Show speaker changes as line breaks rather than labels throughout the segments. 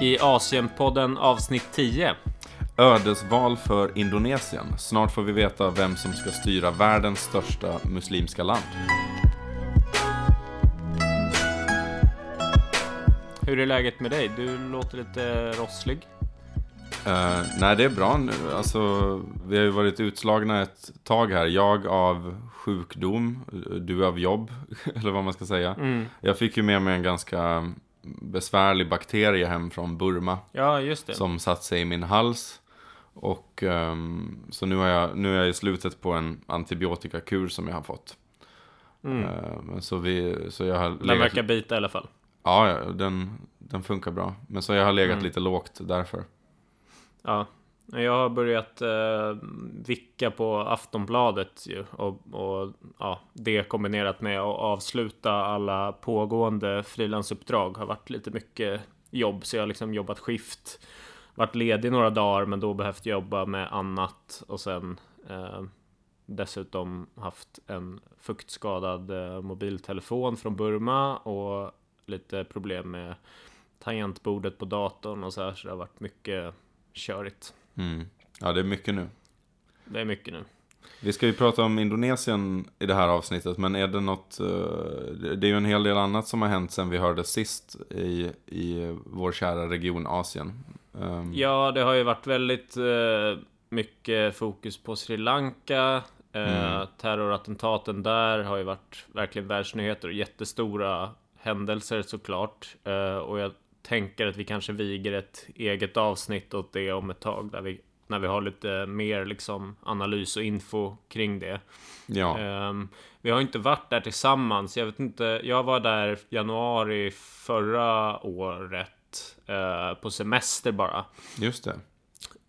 I Asienpodden avsnitt 10.
Ödesval för Indonesien. Snart får vi veta vem som ska styra världens största muslimska land.
Hur är läget med dig? Du låter lite rosslig.
Uh, nej, det är bra nu. Alltså, vi har ju varit utslagna ett tag här. Jag av sjukdom, du av jobb, eller vad man ska säga.
Mm.
Jag fick ju med mig en ganska besvärlig bakterie hem från Burma.
Ja, just det.
Som satt sig i min hals. Och um, så nu, har jag, nu är jag i slutet på en antibiotikakur som jag har fått.
Mm.
Uh, så, vi, så jag har
Den
legat...
verkar bita i alla fall.
Ja, ja den, den funkar bra. Men så jag har legat
Mm.
lite lågt därför.
Ja. Jag har börjat eh, vicka på Aftonbladet ju, och, och ja, det kombinerat med att avsluta alla pågående frilansuppdrag har varit lite mycket jobb. Så jag har liksom jobbat skift, varit ledig några dagar men då behövt jobba med annat och sen eh, dessutom haft en fuktskadad eh, mobiltelefon från Burma och lite problem med tangentbordet på datorn och så här. Så det har varit mycket körigt.
Mm. Ja, det är mycket nu.
Det är mycket nu.
Vi ska ju prata om Indonesien i det här avsnittet, men är det något... eh, Det är ju en hel del annat som har hänt sen vi hörde sist i, i vår kära region Asien. Ehm,
Ja, det har ju varit väldigt eh, mycket fokus på Sri Lanka. Eh,
Mm.
Terrorattentaten där har ju varit verkligen världsnyheter och jättestora händelser såklart. Och jag tänker att vi kanske viger ett eget avsnitt åt det om ett tag där vi när vi har lite mer liksom analys och info kring det.
ja.
Ehm, vi har inte varit där tillsammans. Jag vet inte. Jag var där januari förra året eh, på semester bara.
just det.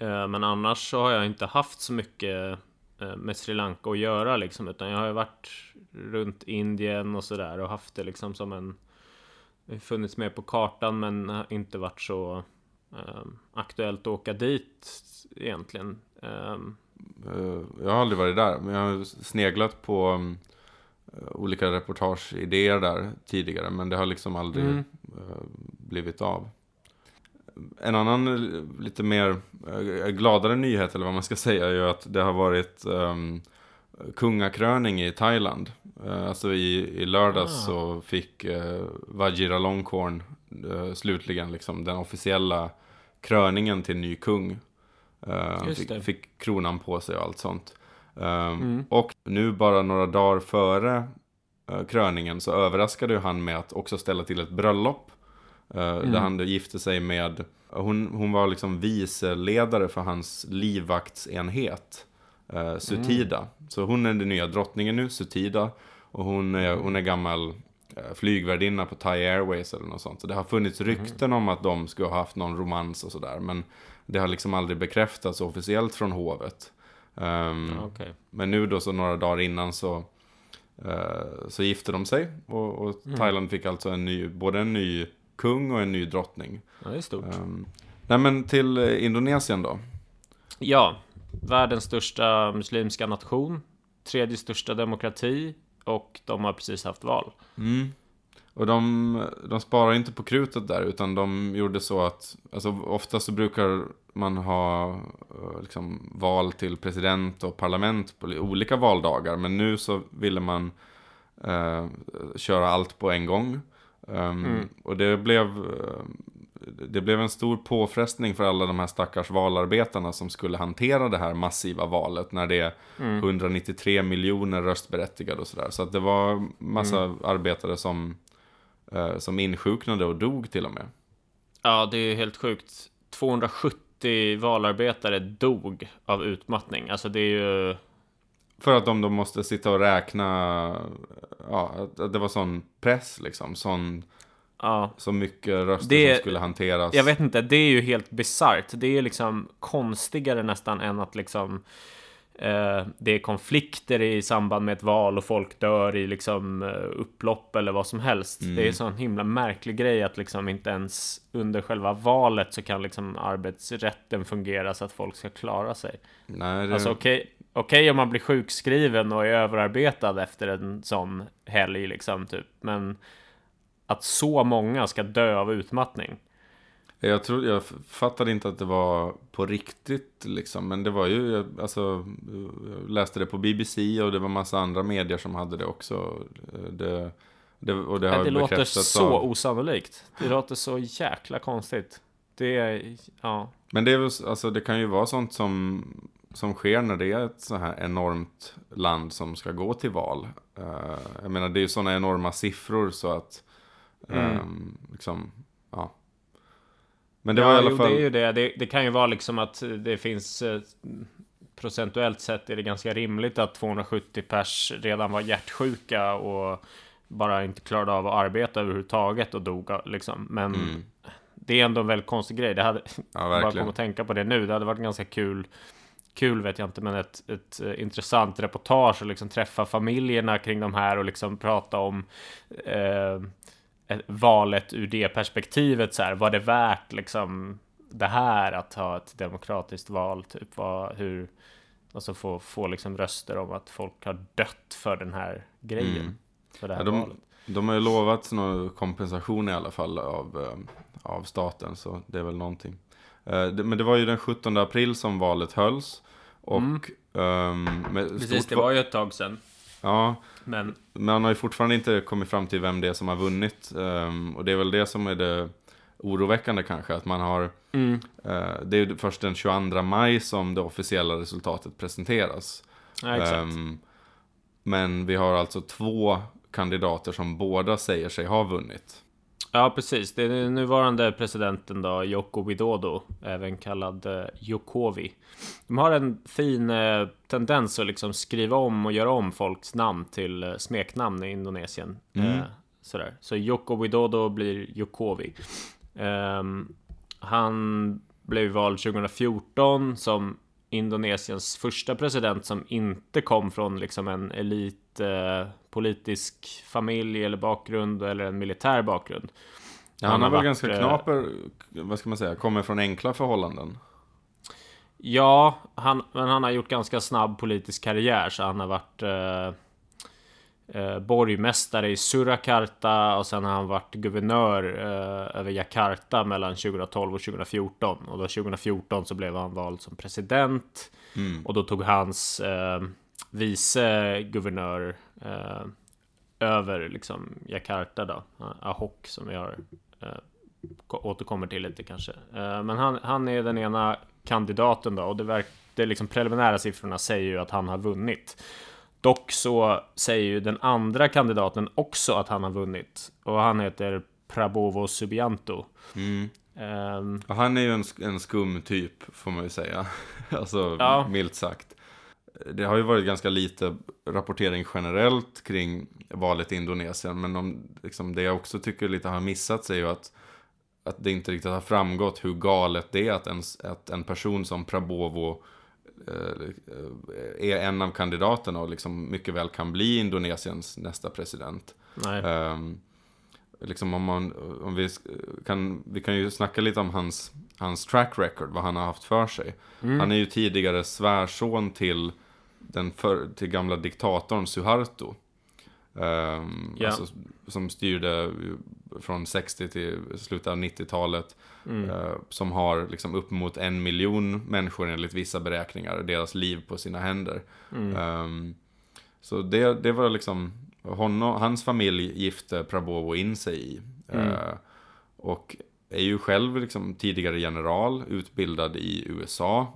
Eh, men annars så har jag inte haft så mycket eh, med Sri Lanka att göra liksom. Utan jag har ju varit runt Indien och sådär och haft det liksom som en funnits med på kartan men har inte varit så eh, aktuellt att åka dit egentligen.
Eh, Jag har aldrig varit där, men jag har sneglat på um, olika reportageidéer där tidigare, men det har liksom aldrig
Mm.
eh, blivit av. En annan eh, lite mer gladare nyhet, eller vad man ska säga, är ju att det har varit um, kungakröning i Thailand. Eh, alltså i, i lördags
Ah.
så fick uh, Vajiralongkorn uh, slutligen liksom den officiella kröningen till ny kung. Eh, fick, fick kronan på sig och allt sånt. Um,
Mm.
Och nu bara några dagar före eh, kröningen så överraskade han med att också ställa till ett bröllop. eh,
Mm.
Där han då gifte sig med, hon, hon var liksom viceledare för hans livvaktsenhet. Uh, Sutida. Så hon är den nya drottningen nu, Sutida. Och hon är, hon är gammal eh, flygvärdinna på Thai Airways eller något sånt. Så det har funnits rykten om att de skulle ha haft någon romans och sådär. Men det har liksom aldrig bekräftats officiellt från hovet. Ehm,
Okej.
men nu då så några dagar innan så, eh, så gifte de sig. Och, och
Mm.
Thailand fick alltså en ny, både en ny kung och en ny drottning.
Ja, det är stort.
Um, nej men till eh, Indonesien då.
Ja, världens största muslimska nation, tredje största demokrati och de har precis haft val.
Mm. Och de, de sparar inte på krutet där, utan de gjorde så att, alltså ofta så brukar man ha eh, liksom, val till president och parlament på li- olika valdagar, men nu så ville man eh, köra allt på en gång. Um,
Mm.
Och det blev, eh, det blev en stor påfrestning för alla de här stackars valarbetarna som skulle hantera det här massiva valet när det är
Mm.
193 miljoner röstberättigade och sådär. Så att det var massa
Mm.
arbetare som, eh, som insjuknade och dog till och med.
Ja, det är helt sjukt. 270 valarbetare dog av utmattning. Alltså det är ju...
För att de då måste sitta och räkna, ja, det var sån press liksom. Sån,
Ja,
så mycket röster
Det-
som skulle hanteras.
jag vet inte. Det är ju helt bisarrt. Det är liksom konstigare nästan än att liksom... Eh, det är konflikter i samband med ett val och folk dör i liksom eh, upplopp eller vad som helst.
Mm.
Det är en sån himla märklig grej att liksom inte ens under själva valet så kan liksom arbetsrätten fungera så att folk ska klara sig.
Nej, det,
Alltså okej, okej om man blir sjukskriven och är överarbetad efter en sån helg liksom typ. Men att så många ska dö av utmattning.
Jag, tror, jag fattade inte att det var på riktigt liksom. Men det var ju, alltså, jag läste det på BBC och det var massa andra medier som hade det också. Det, det, och det, har
det låter så
av...
osannolikt. Det låter så jäkla konstigt. Det är, ja.
Men det, är alltså, det kan ju vara sånt som, som sker när det är ett så här enormt land som ska gå till val. Uh, jag menar, det är ju sådana enorma siffror så att, mm. um, liksom, ja.
Men det ja, var i alla jo, fall... det är ju det. det. det. kan ju vara liksom att det finns eh, procentuellt sett är det ganska rimligt att 270 pers redan var hjärtsjuka och bara inte klarade av att arbeta överhuvudtaget och dog liksom. Men mm. det är ändå en väldigt konstig grej. Det hade ja, bara kom att tänka på det nu. Det hade varit ganska kul. Kul vet jag inte, men ett, ett uh, intressant reportage och liksom träffa familjerna kring de här och liksom prata om uh, valet ur det perspektivet. Så här, var det värt liksom det här att ha ett demokratiskt val? Typ vad, hur, alltså få, få liksom röster om att folk har dött för den här grejen. Mm. För det här
ja, de,
valet.
De har ju lovat någon kompensation i alla fall av, eh, av staten, så det är väl någonting. Eh, men det var ju den 17 april som valet hölls. Och mm. um,
Precis, det var ju ett tag sedan.
Ja, men... man har ju fortfarande inte kommit fram till vem det är som har vunnit. Um, och det är väl det som är det oroväckande kanske. Att man har... Mm. Uh, det är först den 22 maj som det officiella resultatet presenteras.
Ja, um,
men vi har alltså två kandidater som båda säger sig ha vunnit.
Ja, precis. Det är den nuvarande presidenten då, Joko Widodo, även kallad eh, Jokowi. De har en fin eh, tendens att liksom skriva om och göra om folks namn till eh, smeknamn i Indonesien. Mm. Eh, sådär. Så Joko Widodo blir Jokowi. Ehm, han blev vald 2014 som Indonesiens första president som inte kom från liksom en elit politisk familj eller bakgrund eller en militär bakgrund.
Ja, han, han har väl varit, ganska eh, knaper, vad ska man säga, kommer från enkla förhållanden.
Ja, han, men han har gjort ganska snabb politisk karriär så han har varit eh, eh, borgmästare i Surakarta och sen har han varit guvernör eh, över Jakarta mellan 2012 och 2014. Och då 2014 så blev han vald som president. Mm. Och då tog hans eh, vice guvernör eh, över liksom Jakarta då. Ahok som vi har eh, återkommer till lite kanske. Eh, men han, han är den ena kandidaten då och det, verk, det liksom preliminära siffrorna säger ju att han har vunnit. Dock så säger ju den andra kandidaten också att han har vunnit. Och han heter Prabowo Subianto.
Mm. Um, och han är ju en, en skum typ, får man ju säga. alltså, ja. milt sagt. Det har ju varit ganska lite rapportering generellt kring valet i Indonesien. Men om, liksom, det jag också tycker lite har missats är ju att, att det inte riktigt har framgått hur galet det är att en, att en person som Prabowo Eh, är en av kandidaterna och liksom mycket väl kan bli Indonesiens nästa president. Um, liksom om, man, om vi kan, vi kan ju snacka lite om hans, hans track record, vad han har haft för sig. Mm. Han är ju tidigare svärson till den för, till gamla diktatorn Suharto. Um, yeah. alltså, som styrde från 60 till slutet av 90-talet. Mm. Uh, som har liksom uppemot en miljon människor enligt vissa beräkningar, deras liv på sina händer. Mm. Um, så det, det var liksom, honom, hans familj gifte Prabowo in sig i. Mm. Uh, och är ju själv liksom tidigare general, utbildad i USA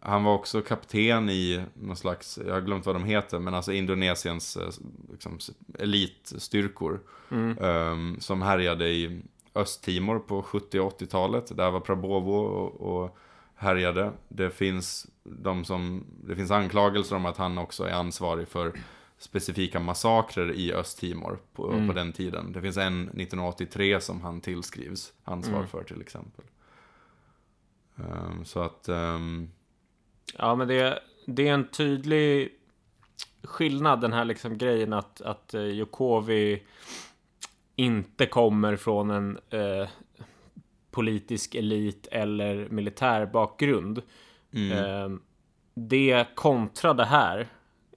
han var också kapten i någon slags, jag har glömt vad de heter, men alltså Indonesiens eh, liksom, elitstyrkor. Mm. Um, som härjade i Östtimor på 70 och 80-talet. Där var Prabowo och, och härjade. Det finns, de som, det finns anklagelser om att han också är ansvarig för specifika massakrer i Östtimor på, mm. på den tiden. Det finns en 1983 som han tillskrivs ansvar mm. för till exempel. Um, så att um,
Ja, men det, det är en tydlig skillnad den här liksom grejen att, att uh, Jokowi inte kommer från en uh, politisk elit eller militär bakgrund. Mm. Uh, det kontra det här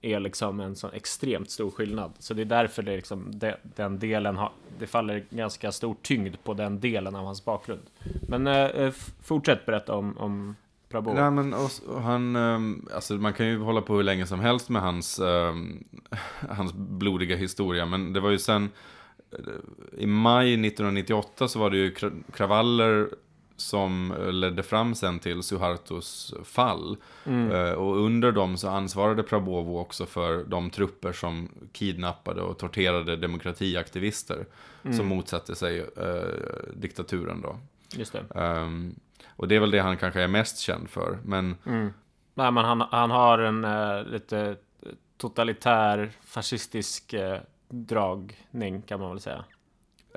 är liksom en sån extremt stor skillnad. Så det är därför det liksom, det, den delen har, det faller ganska stor tyngd på den delen av hans bakgrund. Men Men eh, fortsätt berätta om, om
Prabowo. Nej, men och, och han, um, alltså man kan ju hålla på hur länge som helst med hans, um, hans blodiga historia. Men det var ju sen, i maj 1998 så var det ju kravaller som ledde fram sen till Suhartos fall. Mm. Uh, och under dem så ansvarade Prabowo också för de trupper som kidnappade och torterade demokratiaktivister. Mm. Som motsatte sig uh, diktaturen då.
Just det.
Um, och det är väl det han kanske är mest känd för. Men,
mm. Nej, men han, han har en uh, lite totalitär fascistisk uh, dragning kan man väl säga.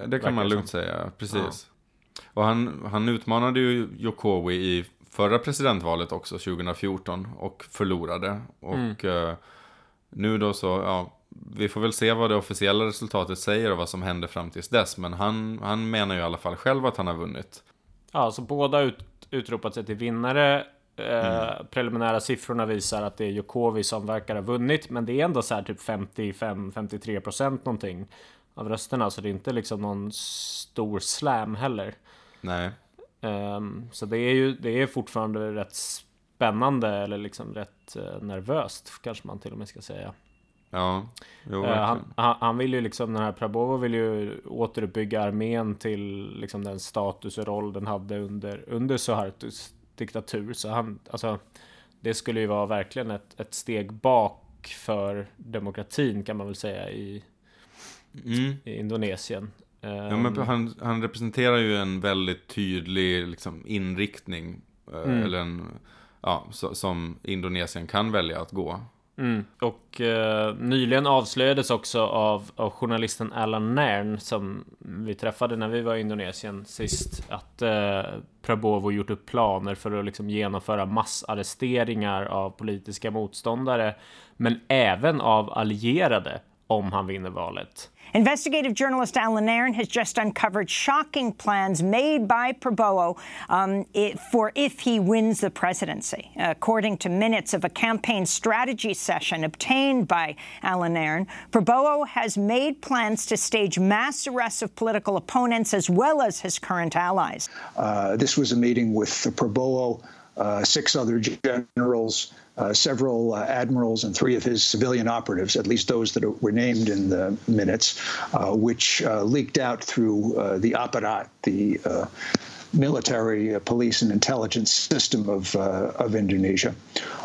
Det kan man lugnt säga, precis. Ja. Och han, han utmanade ju Jokowi i förra presidentvalet också, 2014, och förlorade. Och mm. uh, nu då så, ja, vi får väl se vad det officiella resultatet säger och vad som händer fram tills dess. Men han, han menar ju i alla fall själv att han har vunnit.
Ja, så båda ut, utropat sig till vinnare. Eh, mm. Preliminära siffrorna visar att det är Jokowi som verkar ha vunnit, men det är ändå så här typ 55-53 procent någonting av rösterna, så det är inte liksom någon stor slam heller.
Nej.
Um, så det är ju det är fortfarande rätt spännande eller liksom rätt uh, nervöst kanske man till och med ska säga.
Ja,
jo, uh, han, han, vill ju liksom, den här Prabowo vill ju återuppbygga armén till liksom den status och roll den hade under, under Suhartos diktatur. Så han, alltså, det skulle ju vara verkligen ett, ett steg bak för demokratin kan man väl säga i, mm. i Indonesien.
Ja, men ehm. han, han representerar ju en väldigt tydlig liksom, inriktning. Eh, mm. Eller en, ja, som Indonesien kan välja att gå.
Mm. Och eh, nyligen avslöjades också av, av journalisten Alan Nairn som vi träffade när vi var i Indonesien sist att eh, Prabowo gjort upp planer för att liksom genomföra massarresteringar av politiska motståndare men även av allierade om han vinner valet.
Investigative journalist Alan Nairn has just uncovered shocking plans made by Prabowo um, for if he wins the presidency. According to minutes of a campaign strategy session obtained by Alan Nairn, Prabowo has made plans to stage mass arrests of political opponents as well as his current allies.
Uh, this was a meeting with Prabowo, uh, six other generals, uh, several uh, admirals and three of his civilian operatives, at least those that were named in the minutes, uh, which uh, leaked out through the Aparat, the military, uh, police, and intelligence system of, uh, of Indonesia.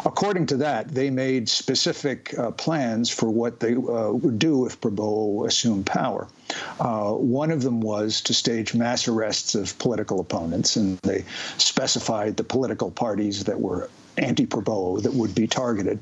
According to that, they made specific uh, plans for what they would do if Prabowo assumed power. one of them was to stage mass arrests of political opponents, and they specified the political parties that were anti-Prabowo that would be targeted.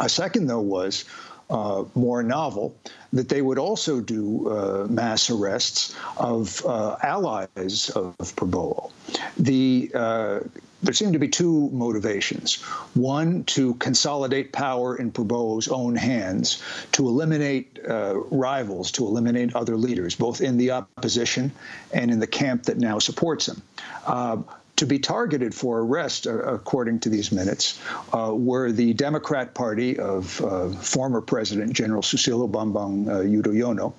A second, though, was uh, more novel, that they would also do uh, mass arrests of uh, allies of Prabowo. The uh, there seem to be two motivations. One, to consolidate power in Prabowo's own hands, to eliminate uh, rivals, to eliminate other leaders, both in the opposition and in the camp that now supports him. Uh, to be targeted for arrest, uh, according to these minutes, uh, were the Democrat Party of uh, former President General Susilo Bambang uh, Yudhoyono,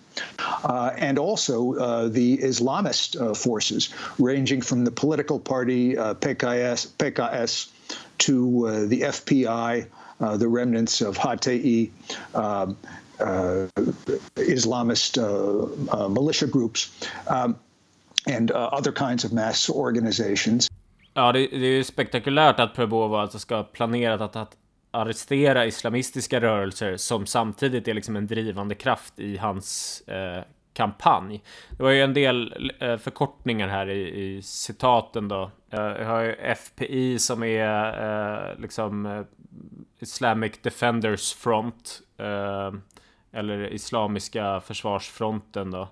uh, and also uh, the Islamist forces, ranging from the political party PKS, PKS to the FPI, the remnants of. Um, Islamist militia groups. Um, and uh, other kinds of mass organizations.
Ja, det, det är spektakulärt att Prabowo alltså ska ha planerat att, att arrestera islamistiska rörelser som samtidigt är liksom en drivande kraft i hans eh, kampanj. Det var ju en del eh, förkortningar här i, i citaten då. Eh, jag har ju FPI som är eh, liksom eh, Islamic Defenders Front. Eh, eller Islamiska försvarsfronten då.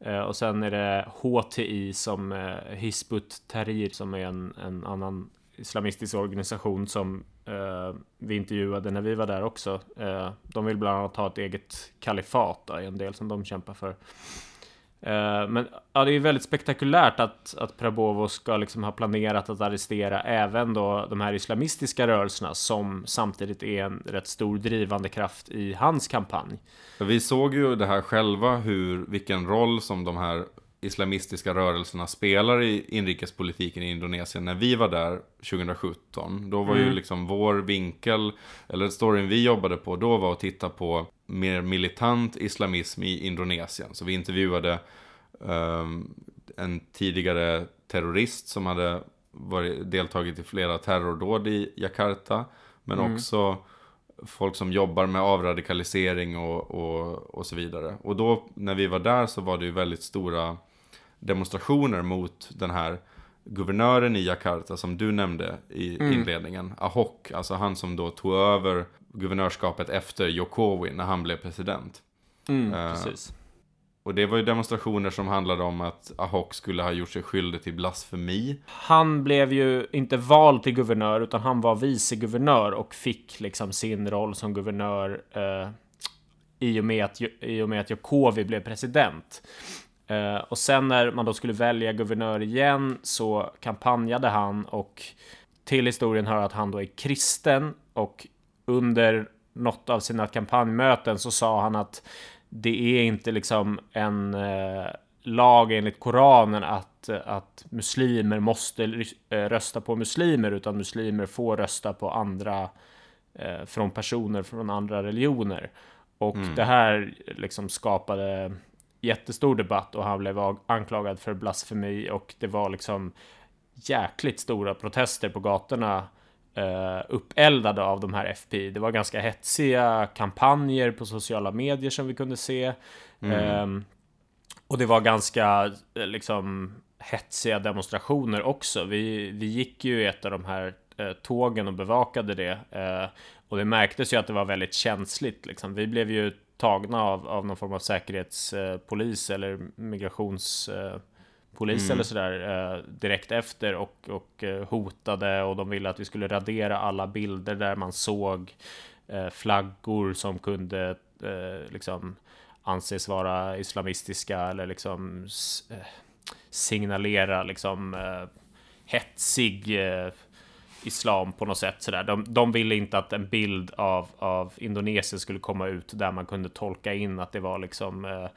Eh, och sen är det HTI som eh, Hizbut Tahrir som är en, en annan islamistisk organisation som eh, vi intervjuade när vi var där också. Eh, de vill bland annat ha ett eget kalifat, då, en del som de kämpar för. Eh, men ja, det är väldigt spektakulärt att, att Prabowo ska liksom ha planerat att arrestera även då de här islamistiska rörelserna som samtidigt är en rätt stor drivande kraft i hans kampanj.
Vi såg ju det här själva, hur, vilken roll som de här islamistiska rörelserna spelar i inrikespolitiken i Indonesien. När vi var där 2017, då var mm. ju liksom vår vinkel, eller storyn vi jobbade på, då var att titta på mer militant islamism i Indonesien. Så vi intervjuade um, en tidigare terrorist som hade varit, deltagit i flera terrordåd i Jakarta. Men mm. också folk som jobbar med avradikalisering och, och, och så vidare. Och då när vi var där så var det ju väldigt stora demonstrationer mot den här guvernören i Jakarta som du nämnde i mm. inledningen. Ahok, alltså han som då tog över guvernörskapet efter Jokowi när han blev president.
Mm, uh, precis.
Och det var ju demonstrationer som handlade om att Ahok skulle ha gjort sig skyldig till blasfemi.
Han blev ju inte vald till guvernör utan han var viceguvernör och fick liksom sin roll som guvernör eh, i, och med att, i och med att Jokowi blev president. Eh, och sen när man då skulle välja guvernör igen så kampanjade han och till historien hör att han då är kristen och under något av sina kampanjmöten så sa han att det är inte liksom en eh, lag enligt Koranen att, att muslimer måste eh, rösta på muslimer, utan muslimer får rösta på andra eh, från personer från andra religioner. Och mm. det här liksom skapade jättestor debatt och han blev anklagad för blasfemi och det var liksom jäkligt stora protester på gatorna uh, uppeldade av de här FPI. Det var ganska hetsiga kampanjer på sociala medier som vi kunde se. Mm. Um, och det var ganska liksom hetsiga demonstrationer också. Vi, vi gick ju i ett av de här uh, tågen och bevakade det. Uh, och det märktes ju att det var väldigt känsligt. Liksom. Vi blev ju tagna av, av någon form av säkerhetspolis eller migrations polis mm. eller sådär eh, direkt efter och, och eh, hotade och de ville att vi skulle radera alla bilder där man såg eh, flaggor som kunde eh, liksom anses vara islamistiska eller liksom eh, signalera liksom eh, hetsig islam på något sätt sådär. De, de ville inte att en bild av, av Indonesien skulle komma ut där man kunde tolka in att det var liksom eh,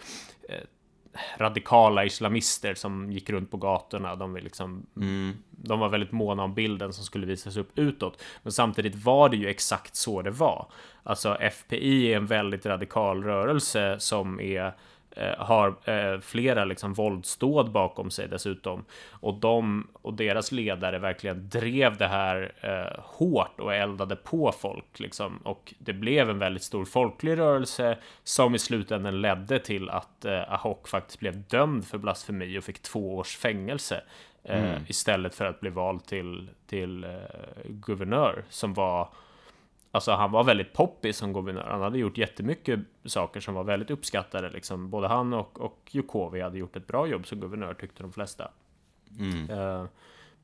radikala islamister som gick runt på gatorna. De, vill liksom, mm. de var väldigt måna om bilden som skulle visas upp utåt. Men samtidigt var det ju exakt så det var. Alltså FPI är en väldigt radikal rörelse som är Eh, har eh, flera liksom våldsdåd bakom sig dessutom. Och de och deras ledare verkligen drev det här eh, hårt och eldade på folk liksom. Och det blev en väldigt stor folklig rörelse som i slutändan ledde till att eh, Ahok faktiskt blev dömd för blasfemi och fick två års fängelse. Eh, mm. Istället för att bli vald till, till eh, guvernör som var Alltså han var väldigt poppis som guvernör. Han hade gjort jättemycket saker som var väldigt uppskattade. Liksom. Både han och, och Jukovi hade gjort ett bra jobb som guvernör tyckte de flesta.
Mm. Uh,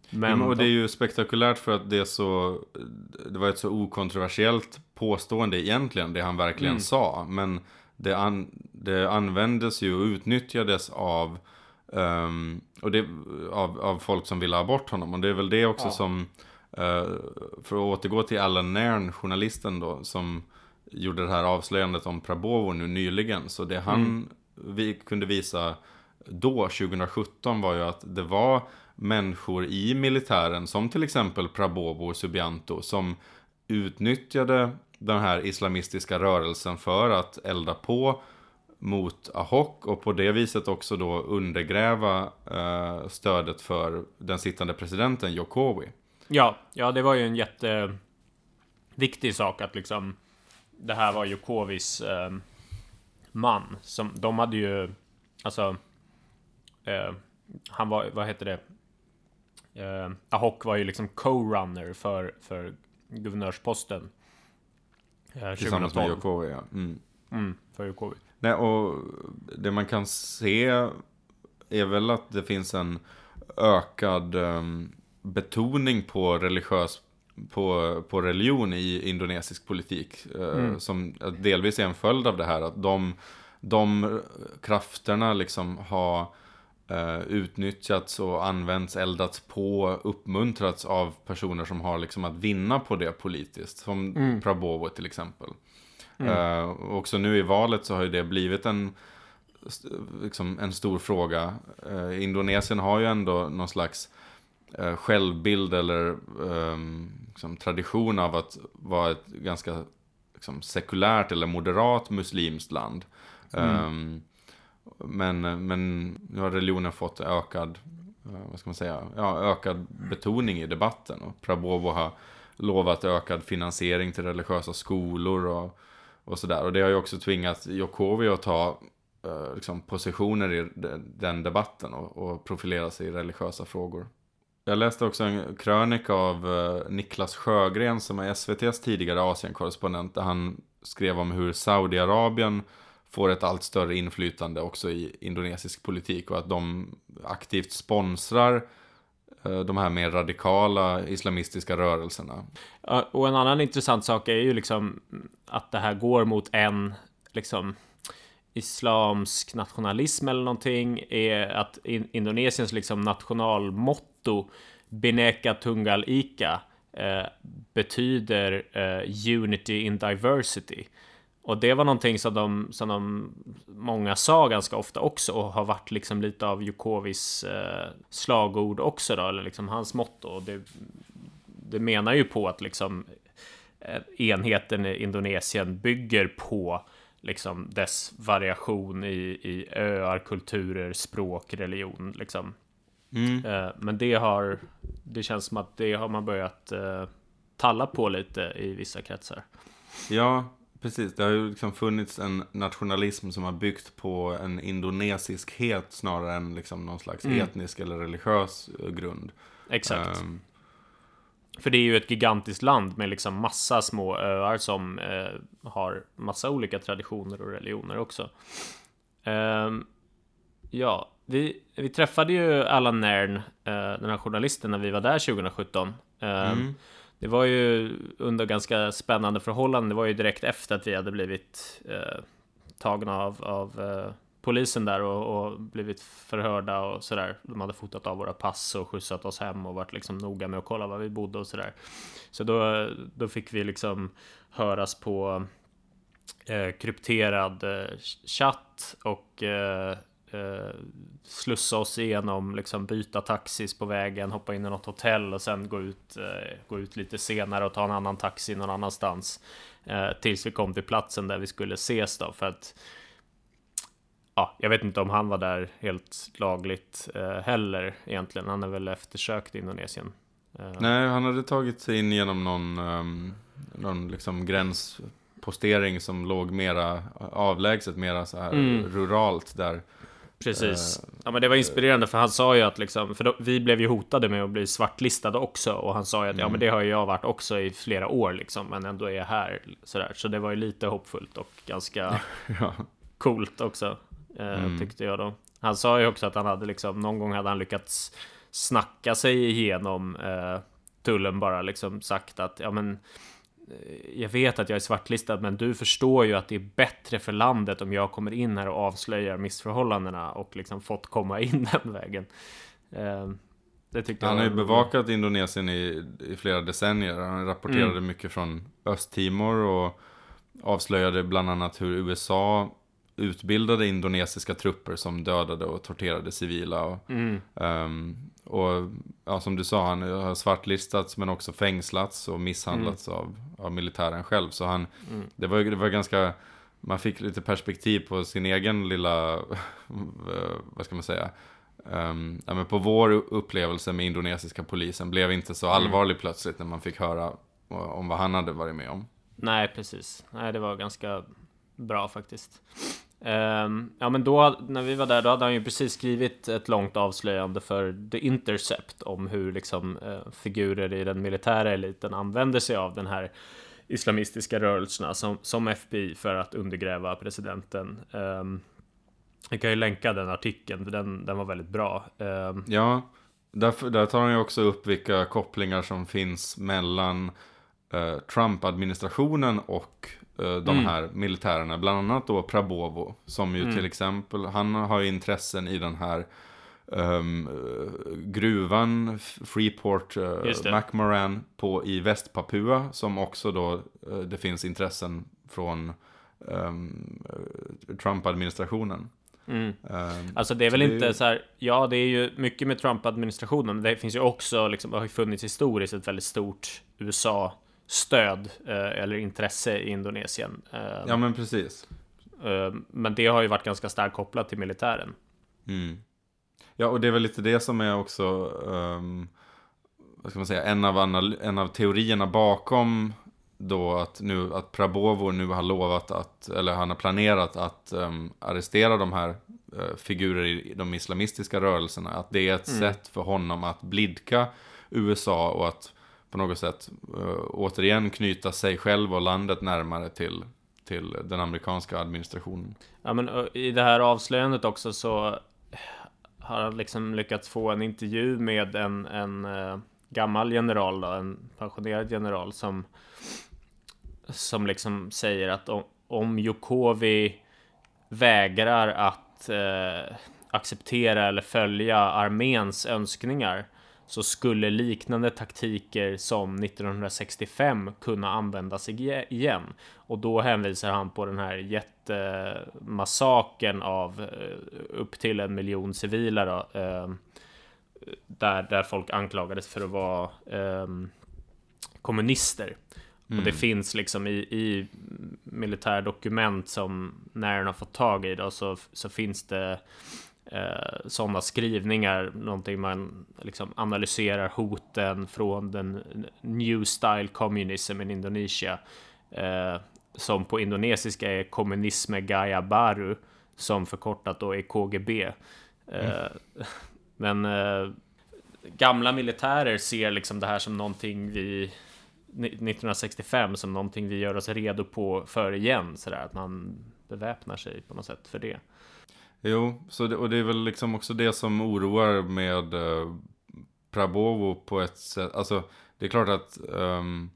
men ja, och det är ju spektakulärt för att det är så Det var ett så okontroversiellt påstående egentligen Det han verkligen mm. sa Men det, an, det användes ju och utnyttjades av um, och det, av, av folk som ville ha bort honom Och det är väl det också ja. som för att återgå till Alan Nairn, journalisten då, som gjorde det här avslöjandet om Prabowo nu nyligen. Så det han mm. vi kunde visa då, 2017, var ju att det var människor i militären, som till exempel Prabowo och Subianto, som utnyttjade den här islamistiska rörelsen för att elda på mot Ahok och på det viset också då undergräva uh, stödet för den sittande presidenten Jokowi.
Ja, ja, det var ju en jätteviktig sak att liksom det här var Jokovis eh, man som de hade ju alltså. Eh, han var, vad heter det? Eh, Ahok var ju liksom co-runner för, för guvernörsposten.
Eh, Tillsammans med Jokowi, ja.
Mm. Mm, för Jokowi.
Nej, och det man kan se är väl att det finns en ökad um, betoning på religiös på, på religion i indonesisk politik. Eh, mm. Som delvis är en följd av det här. Att de, de krafterna liksom har uh, utnyttjats och använts, eldats på, uppmuntrats av personer som har liksom att vinna på det politiskt. Som mm. Prabowo till exempel. Mm. Uh, också nu i valet så har ju det blivit en liksom en stor fråga. Eh, Indonesien har ju ändå någon slags eh, självbild eller eh, liksom, tradition av att vara ett ganska liksom, sekulärt eller moderat muslimskt land. Mm. Ehm, men, men nu har religionen fått ökad, eh, vad ska man säga, ja, ökad betoning i debatten. Och Prabowo har lovat ökad finansiering till religiösa skolor och, och sådär. Och det har ju också tvingat Jokowi att ta eh, liksom, positioner i den debatten och, och profilera sig i religiösa frågor. Jag läste också en krönika av eh, Niklas Sjögren som är SVTs tidigare Asienkorrespondent. Där han skrev om hur Saudiarabien får ett allt större inflytande också i indonesisk politik. Och att de aktivt sponsrar eh, de här mer radikala islamistiska rörelserna.
Och en annan intressant sak är ju liksom att det här går mot en liksom islamsk nationalism eller någonting är att Indonesiens liksom nationalmått motto Bineka Tungal Ika eh, betyder eh, Unity in Diversity. Och det var någonting som de, som de många sa ganska ofta också och har varit liksom lite av Jukovis eh, slagord också då, eller liksom hans motto. Och det, det menar ju på att liksom eh, enheten i Indonesien bygger på liksom dess variation i, i öar, kulturer, språk, religion. Liksom. Mm. Eh, men det har, det känns som att det har man börjat eh, talla på lite i vissa kretsar.
Ja, precis. Det har ju liksom funnits en nationalism som har byggt på en indonesiskhet snarare än liksom någon slags mm. etnisk eller religiös grund.
Exakt. Um, för det är ju ett gigantiskt land med liksom massa små öar som eh, har massa olika traditioner och religioner också. Eh, ja, vi, vi träffade ju Allan Nairn, eh, den här journalisten, när vi var där 2017. Ehm, mm. Det var ju under ganska spännande förhållanden. Det var ju direkt efter att vi hade blivit eh, tagna av, av eh, polisen där och, och, blivit förhörda och sådär. De hade fotat av våra pass och skjutsat oss hem och varit liksom noga med att kolla var vi bodde och sådär. Så då, då fick vi liksom höras på eh, krypterad eh, chatt och eh, slussa oss igenom, liksom byta taxis på vägen, hoppa in i något hotell och sen gå ut, eh, gå ut lite senare och ta en annan taxi någon annanstans. Eh, tills vi kom till platsen där vi skulle ses då, för att ja, jag vet inte om han var där helt lagligt eh, heller egentligen. Han är väl eftersökt i Indonesien.
Eh. Nej, han hade tagit sig in genom någon, um, någon liksom gränspostering som låg mera avlägset, mera så här mm. ruralt där.
Precis. Uh, ja, men det var inspirerande för han sa ju att liksom, för då, vi blev ju hotade med att bli svartlistade också och han sa ju att mm. ja, men det har ju jag varit också i flera år liksom, men ändå är jag här sådär. Så det var ju lite hoppfullt och ganska ja. coolt också. Eh, mm. Tyckte jag då. Han sa ju också att han hade liksom, någon gång hade han lyckats snacka sig igenom eh, tullen bara liksom sagt att ja men eh, jag vet att jag är svartlistad, men du förstår ju att det är bättre för landet om jag kommer in här och avslöjar missförhållandena och liksom fått komma in den vägen. Eh,
han har ju bevakat Indonesien i, i, flera decennier. Han rapporterade mm. mycket från Östtimor och avslöjade bland annat hur USA utbildade indonesiska trupper som dödade och torterade civila. Och, mm. um, och ja, som du sa, han har svartlistats men också fängslats och misshandlats mm. av, av militären själv. Så han, mm. det, var, det var ganska, man fick lite perspektiv på sin egen lilla, vad ska man säga, um, ja, men på vår upplevelse med indonesiska polisen blev inte så mm. allvarlig plötsligt när man fick höra om vad han hade varit med om.
Nej, precis. Nej, det var ganska bra faktiskt. Ehm, ja, men då när vi var där, då hade han ju precis skrivit ett långt avslöjande för The Intercept om hur liksom eh, figurer i den militära eliten använder sig av den här islamistiska rörelserna som, som FBI för att undergräva presidenten. Ehm, jag kan ju länka den artikeln, den, den var väldigt bra. Ehm,
ja, där, där tar han ju också upp vilka kopplingar som finns mellan eh, Trump-administrationen och Eh, de mm. här militärerna. Bland annat då Prabovo. Som ju mm. till exempel, han har ju intressen i den här um, gruvan Freeport uh, McMoran på, i Västpapua. Som också då, uh, det finns intressen från um, Trump-administrationen.
Mm. Um, alltså det är väl det inte är... så här, ja det är ju mycket med Trump-administrationen, men det finns ju också, liksom, det har ju funnits historiskt ett väldigt stort USA-stöd eh, eller intresse i Indonesien.
Eh, ja men precis.
Eh, men det har ju varit ganska starkt kopplat till militären.
Mm. Ja och det är väl lite det som är också, um, vad ska man säga, en av, en av teorierna bakom då att, nu, att Prabovo nu har lovat att, eller han har planerat att um, arrestera de här uh, figurer i de islamistiska rörelserna. Att det är ett mm. sätt för honom att blidka USA och att på något sätt uh, återigen knyta sig själv och landet närmare till, till den amerikanska administrationen.
Ja, men eh, i det här avslöjandet också så har han liksom lyckats få en intervju med en, en uh, gammal general, då, en pensionerad general som som liksom säger att om, om Jokovi vägrar att eh, acceptera eller följa arméns önskningar så skulle liknande taktiker som 1965 kunna användas igen. Och då hänvisar han på den här jättemassakern av eh, upp till en miljon civila då, eh, där, där folk anklagades för att vara eh, kommunister. Mm. Och det mm. finns liksom i, i militärdokument som när den har fått tag i då, så, så finns det eh, sådana skrivningar, någonting man liksom analyserar hoten från den New Style Communism in Indonesia. Eh, som på indonesiska är kommunisme Gaya Baru, som förkortat då är KGB. Eh, mm. Men eh, gamla militärer ser liksom det här som någonting vi 1965 som någonting vi gör oss redo på för igen. Sådär att man beväpnar sig på något sätt för det.
Jo, så det, och det är väl liksom också det som oroar med eh, Prabovo på ett sätt. Alltså, det är klart att um,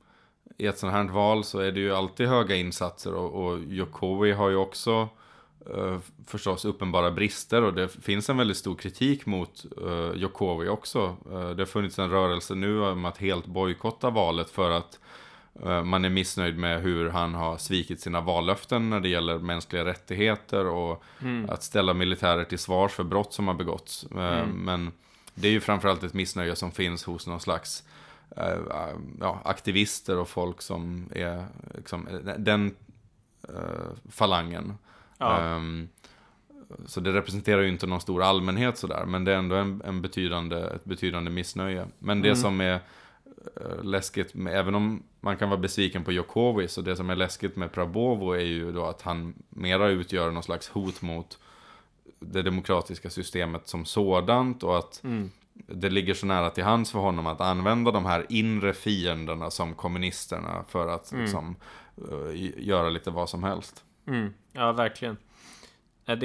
i ett sånt här val så är det ju alltid höga insatser och, och Jokowi har ju också uh, förstås uppenbara brister och det finns en väldigt stor kritik mot uh, Jokowi också. Uh, det har funnits en rörelse nu om att helt bojkotta valet för att man är missnöjd med hur han har svikit sina vallöften när det gäller mänskliga rättigheter och mm. att ställa militärer till svars för brott som har begåtts. Mm. Men det är ju framförallt ett missnöje som finns hos någon slags ja, aktivister och folk som är liksom, den falangen. Ja. Um, så det representerar ju inte någon stor allmänhet sådär, men det är ändå en, en betydande, ett betydande missnöje. Men det mm. som är uh, läskigt, med, även om man kan vara besviken på Jokowi, så det som är läskigt med Prabovo är ju då att han mera utgör någon slags hot mot det demokratiska systemet som sådant och att mm. det ligger så nära till hands för honom att använda de här inre fienderna som kommunisterna för att mm. liksom, uh, göra lite vad som helst.
Mm. Ja, verkligen. Det,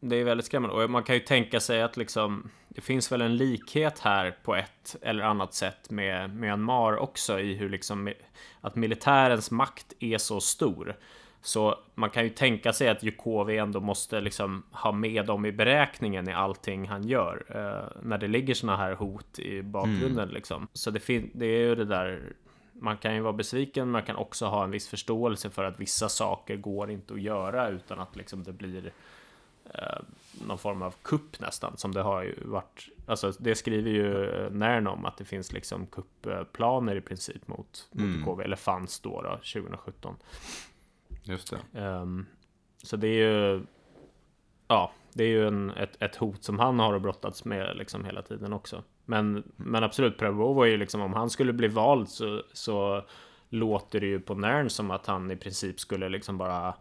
det är väldigt skrämmande. Och man kan ju tänka sig att liksom, det finns väl en likhet här på ett eller annat sätt med Myanmar också i hur liksom att militärens makt är så stor. Så man kan ju tänka sig att Jukovi ändå måste liksom ha med dem i beräkningen i allting han gör. Eh, när det ligger såna här hot i bakgrunden mm. liksom. Så det, det är ju det där man kan ju vara besviken, man kan också ha en viss förståelse för att vissa saker går inte att göra utan att liksom det blir någon form av kupp nästan, som det har ju varit. Alltså det skriver ju Nern om att det finns liksom kuppplaner i princip mot, mm. KV, eller fanns då, då 2017.
Just det.
Um, så det är ju, ja, det är ju en, ett, ett hot som han har brottats med liksom hela tiden också. Men, men absolut, Pravovo är ju liksom om han skulle bli vald så, så låter det ju på Nern som att han i princip skulle liksom bara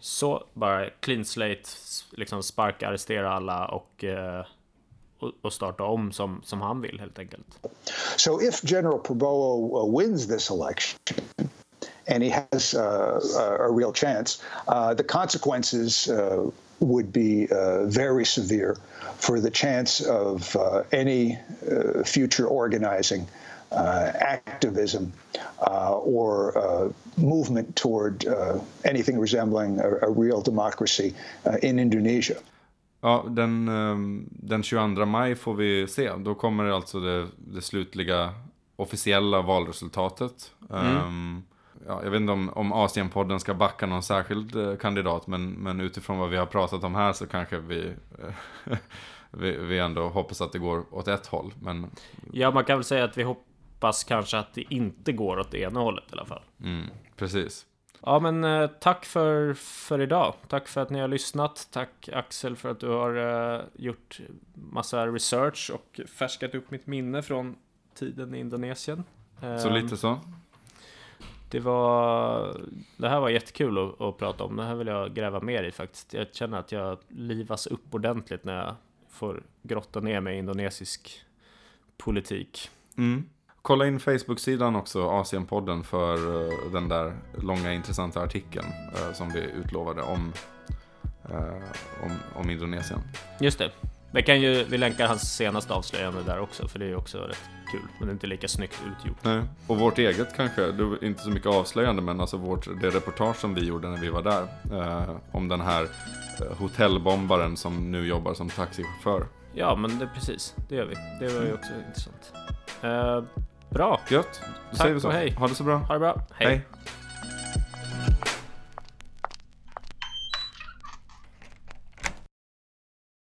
så bara clean slate, liksom sparka, arrestera alla och, uh, och starta om som, som han vill helt enkelt.
So if General Prabowo uh, wins this election and he has uh, uh, a real chance, uh, the consequences uh, would be uh, very severe for the chance of uh, any uh, future organizing, uh, activism, uh, or uh, movement toward anything resembling a, a real democracy in Indonesia.
Ja, den, ehm, den 22 maj får vi se. Då kommer alltså det, det slutliga officiella valresultatet. Mm. Um, ja, jag vet inte om, om Asienpodden ska backa någon särskild eh, kandidat, men, men utifrån vad vi har pratat om här så kanske vi, vi, vi ändå hoppas att det går åt ett håll. Men,
Ja, man kan väl säga att vi hoppas kanske att det inte går åt det ena hållet i alla fall.
mm, precis.
Ja, men eh, tack för, för idag. Tack för att ni har lyssnat. Tack Axel för att du har eh, gjort massa research och färskat upp mitt minne från tiden i Indonesien.
Så
Ehm,
lite så.
Det var... Det här var jättekul att, att prata om. Det här vill jag gräva mer i faktiskt. Jag känner att jag livas upp ordentligt när jag får grotta ner mig i indonesisk politik.
Mm. Kolla in Facebook-sidan också, Asienpodden, för eh, den där långa intressanta artikeln eh, som vi utlovade om, eh, om, om Indonesien.
Just det. Vi, kan ju, vi länkar hans senaste avslöjande där också, för det är ju också rätt kul. Men det är inte lika snyggt utgjort.
Nej. Och vårt eget kanske, inte så mycket avslöjande, men alltså vårt, det reportage som vi gjorde när vi var där. Eh, om den här hotellbombaren som nu jobbar som taxichaufför.
Ja, men det, precis. Det gör vi. Det var ju också intressant. Eh, bra.
Gött, då
Tack
säger vi så.
och hej.
Ha det så bra.
Ha det bra.
hej.